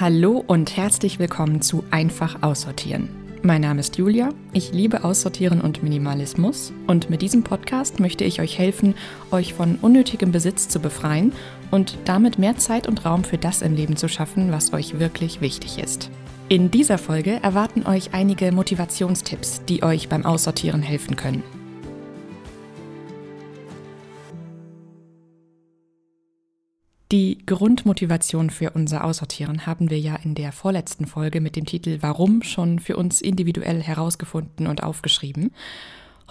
Hallo und herzlich willkommen zu Einfach Aussortieren. Mein Name ist Julia, ich liebe Aussortieren und Minimalismus und mit diesem Podcast möchte ich euch helfen, euch von unnötigem Besitz zu befreien und damit mehr Zeit und Raum für das im Leben zu schaffen, was euch wirklich wichtig ist. In dieser Folge erwarten euch einige Motivationstipps, die euch beim Aussortieren helfen können. Die Grundmotivation für unser Aussortieren haben wir ja in der vorletzten Folge mit dem Titel Warum schon für uns individuell herausgefunden und aufgeschrieben.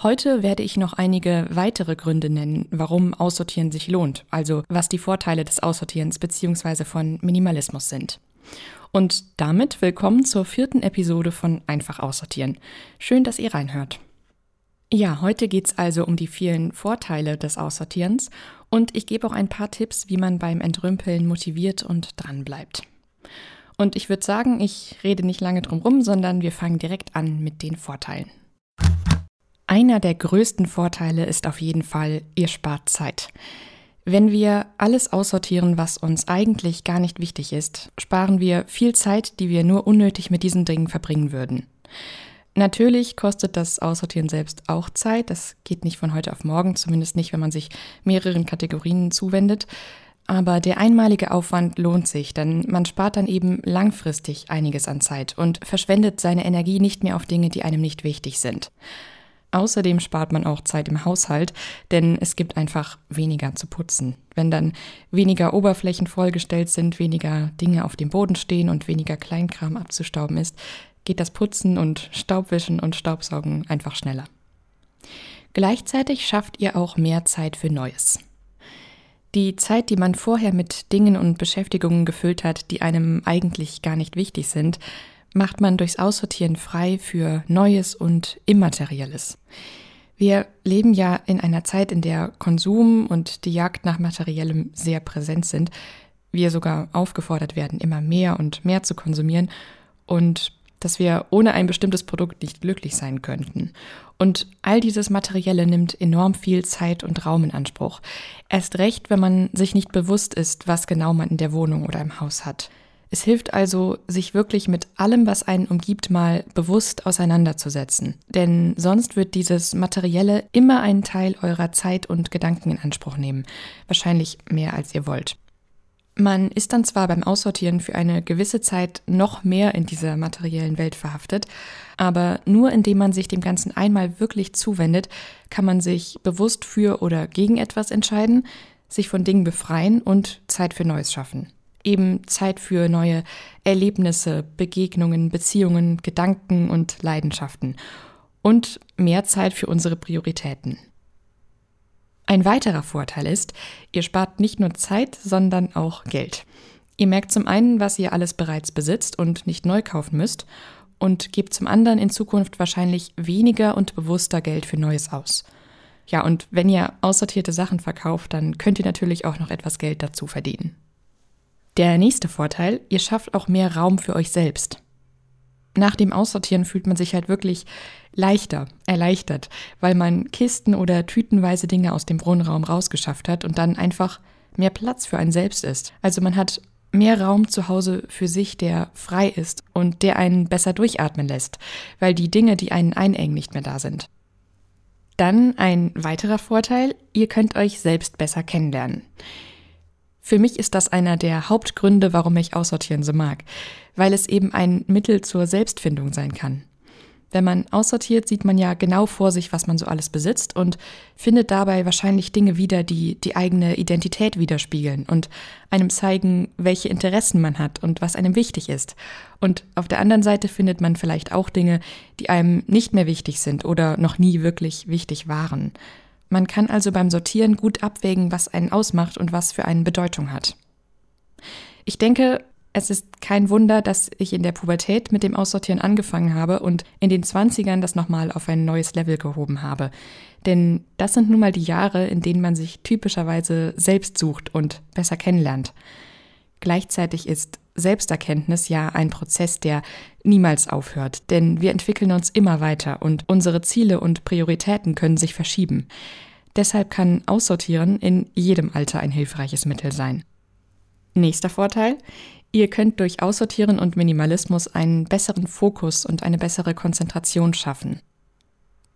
Heute werde ich noch einige weitere Gründe nennen, warum Aussortieren sich lohnt, also was die Vorteile des Aussortierens bzw. von Minimalismus sind. Und damit willkommen zur vierten Episode von Einfach Aussortieren. Schön, dass ihr reinhört. Ja, heute geht es also um die vielen Vorteile des Aussortierens und ich gebe auch ein paar Tipps, wie man beim Entrümpeln motiviert und dran bleibt. Und ich würde sagen, ich rede nicht lange drum rum, sondern wir fangen direkt an mit den Vorteilen. Einer der größten Vorteile ist auf jeden Fall, ihr spart Zeit. Wenn wir alles aussortieren, was uns eigentlich gar nicht wichtig ist, sparen wir viel Zeit, die wir nur unnötig mit diesen Dingen verbringen würden. Natürlich kostet das Aussortieren selbst auch Zeit. Das geht nicht von heute auf morgen, zumindest nicht, wenn man sich mehreren Kategorien zuwendet. Aber der einmalige Aufwand lohnt sich, denn man spart dann eben langfristig einiges an Zeit und verschwendet seine Energie nicht mehr auf Dinge, die einem nicht wichtig sind. Außerdem spart man auch Zeit im Haushalt, denn es gibt einfach weniger zu putzen. Wenn dann weniger Oberflächen vollgestellt sind, weniger Dinge auf dem Boden stehen und weniger Kleinkram abzustauben ist, geht das Putzen und Staubwischen und Staubsaugen einfach schneller. Gleichzeitig schafft ihr auch mehr Zeit für Neues. Die Zeit, die man vorher mit Dingen und Beschäftigungen gefüllt hat, die einem eigentlich gar nicht wichtig sind, macht man durchs Aussortieren frei für Neues und Immaterielles. Wir leben ja in einer Zeit, in der Konsum und die Jagd nach Materiellem sehr präsent sind. Wir sogar aufgefordert werden, immer mehr und mehr zu konsumieren. Und dass wir ohne ein bestimmtes Produkt nicht glücklich sein könnten. Und all dieses Materielle nimmt enorm viel Zeit und Raum in Anspruch. Erst recht, wenn man sich nicht bewusst ist, was genau man in der Wohnung oder im Haus hat. Es hilft also, sich wirklich mit allem, was einen umgibt, mal bewusst auseinanderzusetzen. Denn sonst wird dieses Materielle immer einen Teil eurer Zeit und Gedanken in Anspruch nehmen. Wahrscheinlich mehr als ihr wollt. Man ist dann zwar beim Aussortieren für eine gewisse Zeit noch mehr in dieser materiellen Welt verhaftet, aber nur indem man sich dem Ganzen einmal wirklich zuwendet, kann man sich bewusst für oder gegen etwas entscheiden, sich von Dingen befreien und Zeit für Neues schaffen. Eben Zeit für neue Erlebnisse, Begegnungen, Beziehungen, Gedanken und Leidenschaften. Und mehr Zeit für unsere Prioritäten. Ein weiterer Vorteil ist, ihr spart nicht nur Zeit, sondern auch Geld. Ihr merkt zum einen, was ihr alles bereits besitzt und nicht neu kaufen müsst und gebt zum anderen in Zukunft wahrscheinlich weniger und bewusster Geld für Neues aus. Ja, und wenn ihr aussortierte Sachen verkauft, dann könnt ihr natürlich auch noch etwas Geld dazu verdienen. Der nächste Vorteil, ihr schafft auch mehr Raum für euch selbst nach dem Aussortieren fühlt man sich halt wirklich leichter, erleichtert, weil man Kisten oder tütenweise Dinge aus dem Wohnraum rausgeschafft hat und dann einfach mehr Platz für einen selbst ist. Also man hat mehr Raum zu Hause für sich, der frei ist und der einen besser durchatmen lässt, weil die Dinge, die einen einengen, nicht mehr da sind. Dann ein weiterer Vorteil, ihr könnt euch selbst besser kennenlernen. Für mich ist das einer der Hauptgründe, warum ich Aussortieren so mag, weil es eben ein Mittel zur Selbstfindung sein kann. Wenn man aussortiert, sieht man ja genau vor sich, was man so alles besitzt und findet dabei wahrscheinlich Dinge wieder, die die eigene Identität widerspiegeln und einem zeigen, welche Interessen man hat und was einem wichtig ist. Und auf der anderen Seite findet man vielleicht auch Dinge, die einem nicht mehr wichtig sind oder noch nie wirklich wichtig waren. Man kann also beim Sortieren gut abwägen, was einen ausmacht und was für einen Bedeutung hat. Ich denke, es ist kein Wunder, dass ich in der Pubertät mit dem Aussortieren angefangen habe und in den 20ern das nochmal auf ein neues Level gehoben habe. Denn das sind nun mal die Jahre, in denen man sich typischerweise selbst sucht und besser kennenlernt. Gleichzeitig ist Selbsterkenntnis ja ein Prozess, der niemals aufhört, denn wir entwickeln uns immer weiter und unsere Ziele und Prioritäten können sich verschieben. Deshalb kann Aussortieren in jedem Alter ein hilfreiches Mittel sein. Nächster Vorteil. Ihr könnt durch Aussortieren und Minimalismus einen besseren Fokus und eine bessere Konzentration schaffen.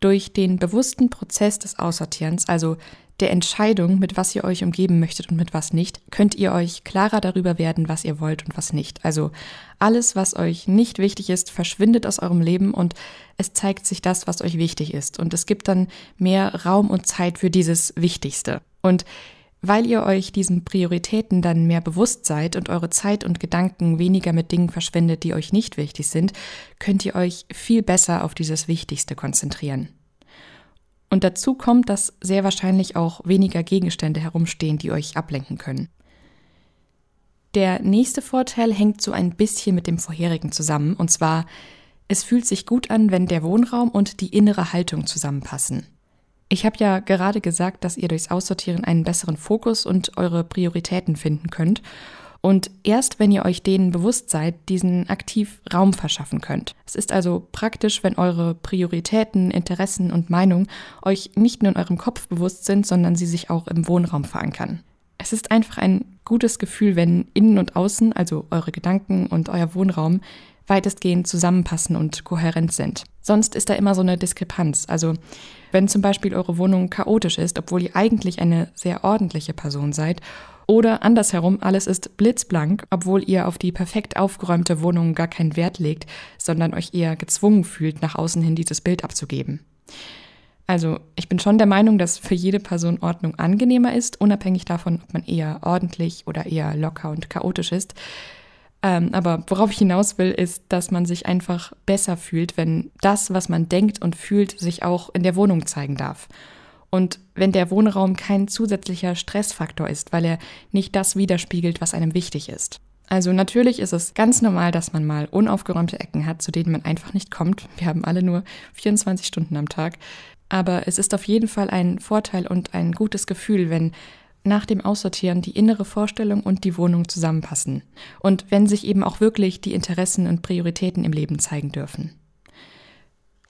Durch den bewussten Prozess des Aussortierens, also der Entscheidung, mit was ihr euch umgeben möchtet und mit was nicht, könnt ihr euch klarer darüber werden, was ihr wollt und was nicht. Also alles, was euch nicht wichtig ist, verschwindet aus eurem Leben und es zeigt sich das, was euch wichtig ist. Und es gibt dann mehr Raum und Zeit für dieses Wichtigste. Und weil ihr euch diesen Prioritäten dann mehr bewusst seid und eure Zeit und Gedanken weniger mit Dingen verschwendet, die euch nicht wichtig sind, könnt ihr euch viel besser auf dieses Wichtigste konzentrieren. Und dazu kommt, dass sehr wahrscheinlich auch weniger Gegenstände herumstehen, die euch ablenken können. Der nächste Vorteil hängt so ein bisschen mit dem vorherigen zusammen, und zwar, es fühlt sich gut an, wenn der Wohnraum und die innere Haltung zusammenpassen. Ich habe ja gerade gesagt, dass ihr durchs Aussortieren einen besseren Fokus und eure Prioritäten finden könnt. Und erst wenn ihr euch denen bewusst seid, diesen aktiv Raum verschaffen könnt. Es ist also praktisch, wenn eure Prioritäten, Interessen und Meinungen euch nicht nur in eurem Kopf bewusst sind, sondern sie sich auch im Wohnraum verankern. Es ist einfach ein gutes Gefühl, wenn innen und außen, also eure Gedanken und euer Wohnraum, weitestgehend zusammenpassen und kohärent sind. Sonst ist da immer so eine Diskrepanz. Also wenn zum Beispiel eure Wohnung chaotisch ist, obwohl ihr eigentlich eine sehr ordentliche Person seid, oder andersherum, alles ist blitzblank, obwohl ihr auf die perfekt aufgeräumte Wohnung gar keinen Wert legt, sondern euch eher gezwungen fühlt, nach außen hin dieses Bild abzugeben. Also ich bin schon der Meinung, dass für jede Person Ordnung angenehmer ist, unabhängig davon, ob man eher ordentlich oder eher locker und chaotisch ist. Ähm, aber worauf ich hinaus will, ist, dass man sich einfach besser fühlt, wenn das, was man denkt und fühlt, sich auch in der Wohnung zeigen darf. Und wenn der Wohnraum kein zusätzlicher Stressfaktor ist, weil er nicht das widerspiegelt, was einem wichtig ist. Also natürlich ist es ganz normal, dass man mal unaufgeräumte Ecken hat, zu denen man einfach nicht kommt. Wir haben alle nur 24 Stunden am Tag. Aber es ist auf jeden Fall ein Vorteil und ein gutes Gefühl, wenn nach dem Aussortieren die innere Vorstellung und die Wohnung zusammenpassen und wenn sich eben auch wirklich die Interessen und Prioritäten im Leben zeigen dürfen.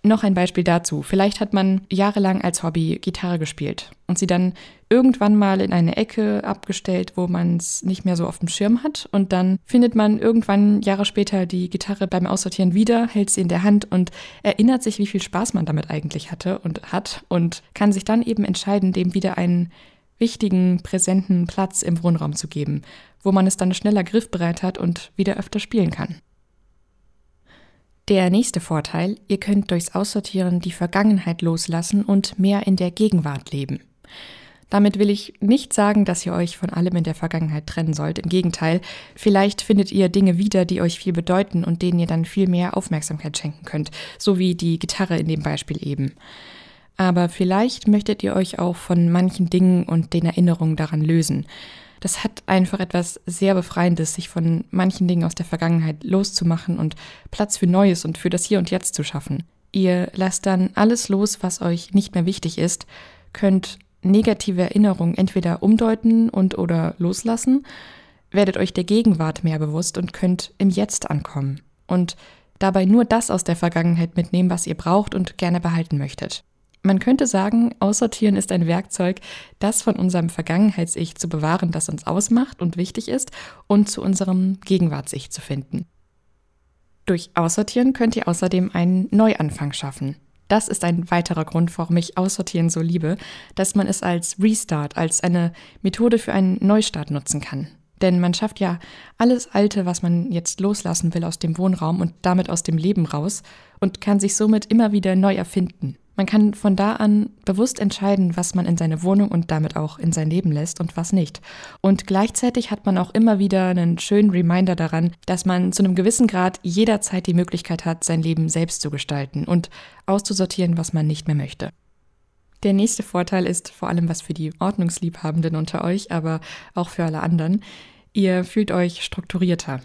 Noch ein Beispiel dazu. Vielleicht hat man jahrelang als Hobby Gitarre gespielt und sie dann irgendwann mal in eine Ecke abgestellt, wo man es nicht mehr so auf dem Schirm hat. Und dann findet man irgendwann Jahre später die Gitarre beim Aussortieren wieder, hält sie in der Hand und erinnert sich, wie viel Spaß man damit eigentlich hatte und hat und kann sich dann eben entscheiden, dem wieder einen wichtigen, präsenten Platz im Wohnraum zu geben, wo man es dann schneller griffbereit hat und wieder öfter spielen kann. Der nächste Vorteil, ihr könnt durchs Aussortieren die Vergangenheit loslassen und mehr in der Gegenwart leben. Damit will ich nicht sagen, dass ihr euch von allem in der Vergangenheit trennen sollt. Im Gegenteil, vielleicht findet ihr Dinge wieder, die euch viel bedeuten und denen ihr dann viel mehr Aufmerksamkeit schenken könnt, so wie die Gitarre in dem Beispiel eben. Aber vielleicht möchtet ihr euch auch von manchen Dingen und den Erinnerungen daran lösen. Das hat einfach etwas sehr Befreiendes, sich von manchen Dingen aus der Vergangenheit loszumachen und Platz für Neues und für das Hier und Jetzt zu schaffen. Ihr lasst dann alles los, was euch nicht mehr wichtig ist, könnt negative Erinnerungen entweder umdeuten und oder loslassen, werdet euch der Gegenwart mehr bewusst und könnt im Jetzt ankommen und dabei nur das aus der Vergangenheit mitnehmen, was ihr braucht und gerne behalten möchtet. Man könnte sagen, Aussortieren ist ein Werkzeug, das von unserem Vergangenheits-Ich zu bewahren, das uns ausmacht und wichtig ist, und zu unserem Gegenwarts-Ich zu finden. Durch Aussortieren könnt ihr außerdem einen Neuanfang schaffen. Das ist ein weiterer Grund, warum ich Aussortieren so liebe, dass man es als Restart, als eine Methode für einen Neustart nutzen kann. Denn man schafft ja alles Alte, was man jetzt loslassen will, aus dem Wohnraum und damit aus dem Leben raus und kann sich somit immer wieder neu erfinden. Man kann von da an bewusst entscheiden, was man in seine Wohnung und damit auch in sein Leben lässt und was nicht. Und gleichzeitig hat man auch immer wieder einen schönen Reminder daran, dass man zu einem gewissen Grad jederzeit die Möglichkeit hat, sein Leben selbst zu gestalten und auszusortieren, was man nicht mehr möchte. Der nächste Vorteil ist vor allem was für die Ordnungsliebhabenden unter euch, aber auch für alle anderen. Ihr fühlt euch strukturierter.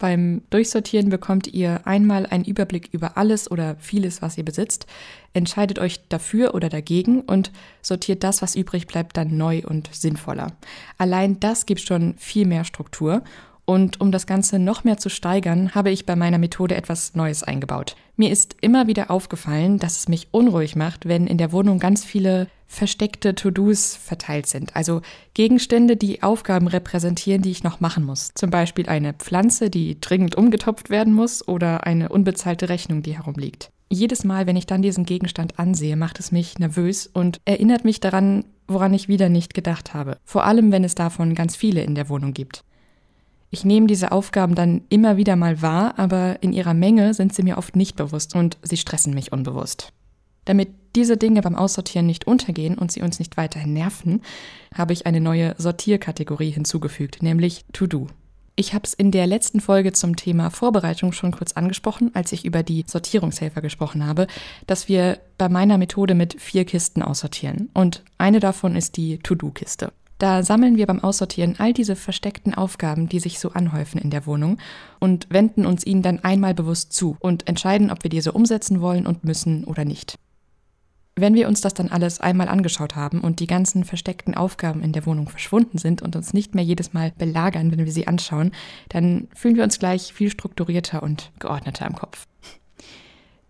Beim Durchsortieren bekommt ihr einmal einen Überblick über alles oder vieles, was ihr besitzt, entscheidet euch dafür oder dagegen und sortiert das, was übrig bleibt, dann neu und sinnvoller. Allein das gibt schon viel mehr Struktur Und um das Ganze noch mehr zu steigern, habe ich bei meiner Methode etwas Neues eingebaut. Mir ist immer wieder aufgefallen, dass es mich unruhig macht, wenn in der Wohnung ganz viele versteckte To-Dos verteilt sind. Also Gegenstände, die Aufgaben repräsentieren, die ich noch machen muss. Zum Beispiel eine Pflanze, die dringend umgetopft werden muss oder eine unbezahlte Rechnung, die herumliegt. Jedes Mal, wenn ich dann diesen Gegenstand ansehe, macht es mich nervös und erinnert mich daran, woran ich wieder nicht gedacht habe. Vor allem, wenn es davon ganz viele in der Wohnung gibt. Ich nehme diese Aufgaben dann immer wieder mal wahr, aber in ihrer Menge sind sie mir oft nicht bewusst und sie stressen mich unbewusst. Damit diese Dinge beim Aussortieren nicht untergehen und sie uns nicht weiterhin nerven, habe ich eine neue Sortierkategorie hinzugefügt, nämlich To Do. Ich habe es in der letzten Folge zum Thema Vorbereitung schon kurz angesprochen, als ich über die Sortierungshelfer gesprochen habe, dass wir bei meiner Methode mit vier Kisten aussortieren. Und eine davon ist die To-Do-Kiste. Da sammeln wir beim Aussortieren all diese versteckten Aufgaben, die sich so anhäufen in der Wohnung und wenden uns ihnen dann einmal bewusst zu und entscheiden, ob wir diese umsetzen wollen und müssen oder nicht. Wenn wir uns das dann alles einmal angeschaut haben und die ganzen versteckten Aufgaben in der Wohnung verschwunden sind und uns nicht mehr jedes Mal belagern, wenn wir sie anschauen, dann fühlen wir uns gleich viel strukturierter und geordneter im Kopf.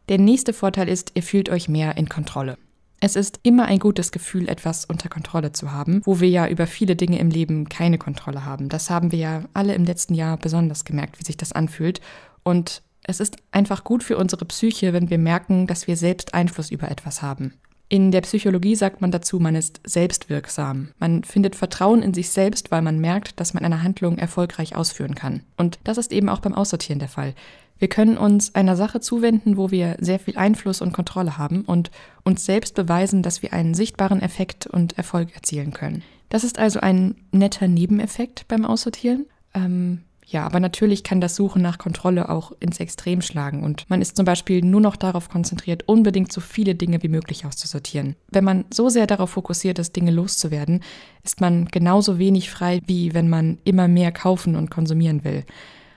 Der nächste Vorteil ist, ihr fühlt euch mehr in Kontrolle. Es ist immer ein gutes Gefühl, etwas unter Kontrolle zu haben, wo wir ja über viele Dinge im Leben keine Kontrolle haben. Das haben wir ja alle im letzten Jahr besonders gemerkt, wie sich das anfühlt. Und es ist einfach gut für unsere Psyche, wenn wir merken, dass wir selbst Einfluss über etwas haben. In der Psychologie sagt man dazu, man ist selbstwirksam. Man findet Vertrauen in sich selbst, weil man merkt, dass man eine Handlung erfolgreich ausführen kann. Und das ist eben auch beim Aussortieren der Fall. Wir können uns einer Sache zuwenden, wo wir sehr viel Einfluss und Kontrolle haben und uns selbst beweisen, dass wir einen sichtbaren Effekt und Erfolg erzielen können. Das ist also ein netter Nebeneffekt beim Aussortieren. Ähm, ja, aber natürlich kann das Suchen nach Kontrolle auch ins Extrem schlagen und man ist zum Beispiel nur noch darauf konzentriert, unbedingt so viele Dinge wie möglich auszusortieren. Wenn man so sehr darauf fokussiert ist, Dinge loszuwerden, ist man genauso wenig frei, wie wenn man immer mehr kaufen und konsumieren will.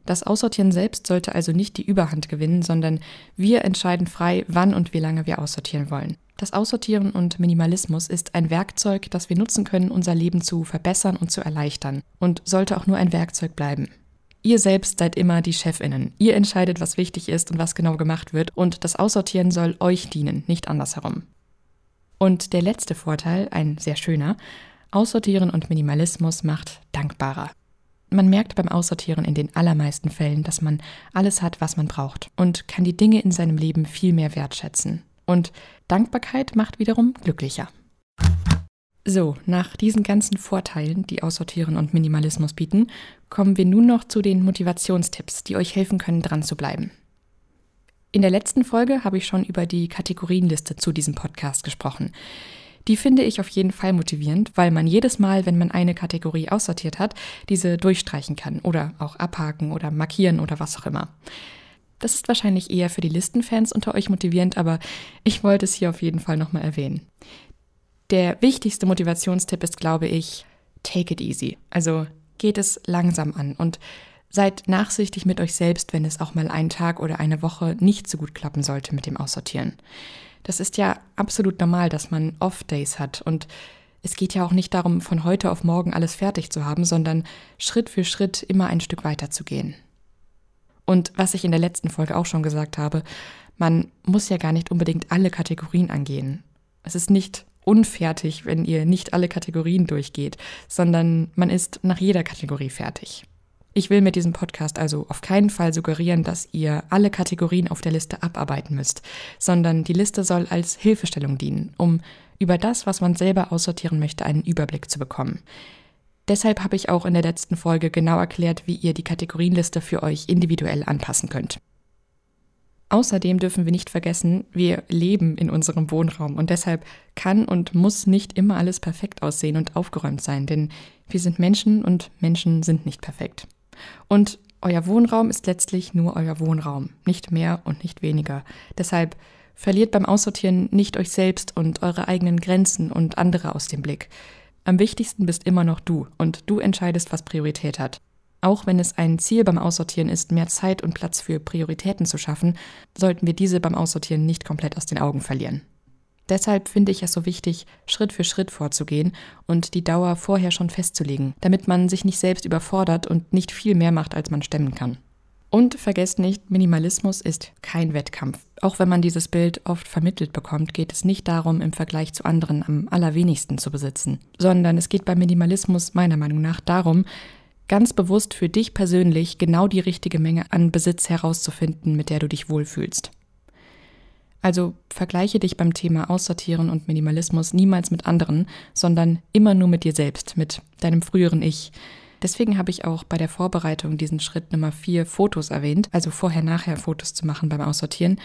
Das Aussortieren selbst sollte also nicht die Überhand gewinnen, sondern wir entscheiden frei, wann und wie lange wir aussortieren wollen. Das Aussortieren und Minimalismus ist ein Werkzeug, das wir nutzen können, unser Leben zu verbessern und zu erleichtern und sollte auch nur ein Werkzeug bleiben. Ihr selbst seid immer die Chefinnen. Ihr entscheidet, was wichtig ist und was genau gemacht wird und das Aussortieren soll euch dienen, nicht andersherum. Und der letzte Vorteil, ein sehr schöner, Aussortieren und Minimalismus macht dankbarer. Man merkt beim Aussortieren in den allermeisten Fällen, dass man alles hat, was man braucht und kann die Dinge in seinem Leben viel mehr wertschätzen. Und Dankbarkeit macht wiederum glücklicher. So, nach diesen ganzen Vorteilen, die Aussortieren und Minimalismus bieten, kommen wir nun noch zu den Motivationstipps, die euch helfen können, dran zu bleiben. In der letzten Folge habe ich schon über die Kategorienliste zu diesem Podcast gesprochen. Die finde ich auf jeden Fall motivierend, weil man jedes Mal, wenn man eine Kategorie aussortiert hat, diese durchstreichen kann oder auch abhaken oder markieren oder was auch immer. Das ist wahrscheinlich eher für die Listenfans unter euch motivierend, aber ich wollte es hier auf jeden Fall nochmal erwähnen. Der wichtigste Motivationstipp ist, glaube ich, take it easy. Also geht es langsam an und seid nachsichtig mit euch selbst, wenn es auch mal einen Tag oder eine Woche nicht so gut klappen sollte mit dem Aussortieren. Das ist ja absolut normal, dass man Off-Days hat und es geht ja auch nicht darum, von heute auf morgen alles fertig zu haben, sondern Schritt für Schritt immer ein Stück weiter zu gehen. Und was ich in der letzten Folge auch schon gesagt habe, man muss ja gar nicht unbedingt alle Kategorien angehen. Es ist nicht unfertig, wenn ihr nicht alle Kategorien durchgeht, sondern man ist nach jeder Kategorie fertig. Ich will mit diesem Podcast also auf keinen Fall suggerieren, dass ihr alle Kategorien auf der Liste abarbeiten müsst, sondern die Liste soll als Hilfestellung dienen, um über das, was man selber aussortieren möchte, einen Überblick zu bekommen. Deshalb habe ich auch in der letzten Folge genau erklärt, wie ihr die Kategorienliste für euch individuell anpassen könnt. Außerdem dürfen wir nicht vergessen, wir leben in unserem Wohnraum und deshalb kann und muss nicht immer alles perfekt aussehen und aufgeräumt sein, denn wir sind Menschen und Menschen sind nicht perfekt. Und euer Wohnraum ist letztlich nur euer Wohnraum, nicht mehr und nicht weniger. Deshalb verliert beim Aussortieren nicht euch selbst und eure eigenen Grenzen und andere aus dem Blick. Am wichtigsten bist immer noch du und du entscheidest, was Priorität hat. Auch wenn es ein Ziel beim Aussortieren ist, mehr Zeit und Platz für Prioritäten zu schaffen, sollten wir diese beim Aussortieren nicht komplett aus den Augen verlieren. Deshalb finde ich es so wichtig, Schritt für Schritt vorzugehen und die Dauer vorher schon festzulegen, damit man sich nicht selbst überfordert und nicht viel mehr macht, als man stemmen kann. Und vergesst nicht, Minimalismus ist kein Wettkampf. Auch wenn man dieses Bild oft vermittelt bekommt, geht es nicht darum, im Vergleich zu anderen am allerwenigsten zu besitzen, sondern es geht beim Minimalismus meiner Meinung nach darum, ganz bewusst für dich persönlich genau die richtige Menge an Besitz herauszufinden, mit der du dich wohlfühlst. Also vergleiche dich beim Thema Aussortieren und Minimalismus niemals mit anderen, sondern immer nur mit dir selbst, mit deinem früheren Ich, Deswegen habe ich auch bei der Vorbereitung diesen Schritt Nummer vier Fotos erwähnt, also vorher-nachher Fotos zu machen beim Aussortieren.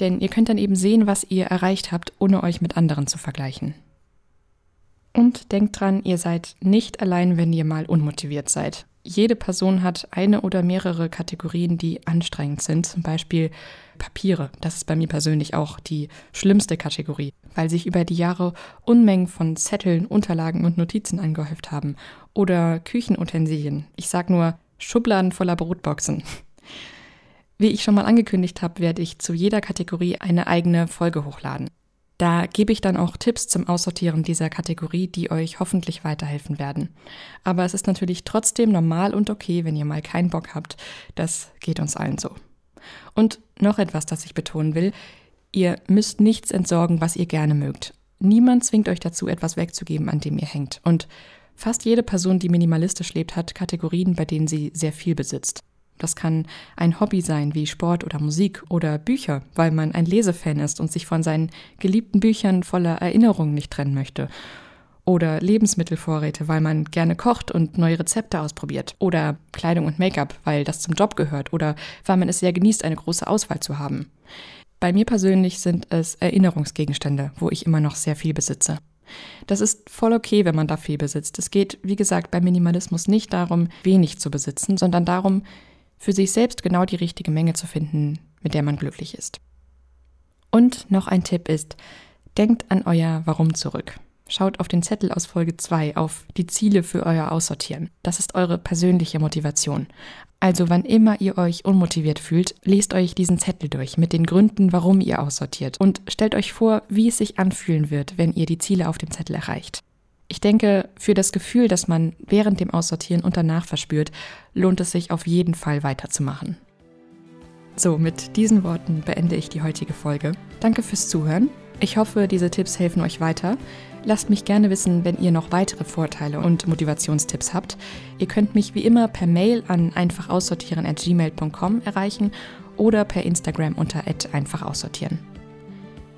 Denn ihr könnt dann eben sehen, was ihr erreicht habt, ohne euch mit anderen zu vergleichen. Und denkt dran, ihr seid nicht allein, wenn ihr mal unmotiviert seid. Jede Person hat eine oder mehrere Kategorien, die anstrengend sind. Zum Beispiel Papiere. Das ist bei mir persönlich auch die schlimmste Kategorie, weil sich über die Jahre Unmengen von Zetteln, Unterlagen und Notizen angehäuft haben. Oder Küchenutensilien. Ich sag nur Schubladen voller Brotboxen. Wie ich schon mal angekündigt habe, werde ich zu jeder Kategorie eine eigene Folge hochladen. Da gebe ich dann auch Tipps zum Aussortieren dieser Kategorie, die euch hoffentlich weiterhelfen werden. Aber es ist natürlich trotzdem normal und okay, wenn ihr mal keinen Bock habt. Das geht uns allen so. Und noch etwas, das ich betonen will. Ihr müsst nichts entsorgen, was ihr gerne mögt. Niemand zwingt euch dazu, etwas wegzugeben, an dem ihr hängt. Und fast jede Person, die minimalistisch lebt, hat Kategorien, bei denen sie sehr viel besitzt. Das kann ein Hobby sein wie Sport oder Musik oder Bücher, weil man ein Lesefan ist und sich von seinen geliebten Büchern voller Erinnerungen nicht trennen möchte. Oder Lebensmittelvorräte, weil man gerne kocht und neue Rezepte ausprobiert. Oder Kleidung und Make-up, weil das zum Job gehört. Oder weil man es sehr genießt, eine große Auswahl zu haben. Bei mir persönlich sind es Erinnerungsgegenstände, wo ich immer noch sehr viel besitze. Das ist voll okay, wenn man da viel besitzt. Es geht, wie gesagt, beim Minimalismus nicht darum, wenig zu besitzen, sondern darum, für sich selbst genau die richtige Menge zu finden, mit der man glücklich ist. Und noch ein Tipp ist, denkt an euer Warum zurück. Schaut auf den Zettel aus Folge 2 auf die Ziele für euer Aussortieren. Das ist eure persönliche Motivation. Also wann immer ihr euch unmotiviert fühlt, lest euch diesen Zettel durch mit den Gründen, warum ihr aussortiert und stellt euch vor, wie es sich anfühlen wird, wenn ihr die Ziele auf dem Zettel erreicht. Ich denke, für das Gefühl, das man während dem Aussortieren und danach verspürt, lohnt es sich auf jeden Fall weiterzumachen. So, mit diesen Worten beende ich die heutige Folge. Danke fürs Zuhören. Ich hoffe, diese Tipps helfen euch weiter. Lasst mich gerne wissen, wenn ihr noch weitere Vorteile und Motivationstipps habt. Ihr könnt mich wie immer per Mail an einfachaussortieren@gmail.com erreichen oder per Instagram unter @einfachaussortieren.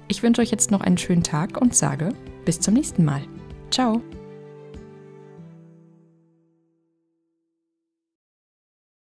Ich wünsche euch jetzt noch einen schönen Tag und sage bis zum nächsten Mal. Ciao!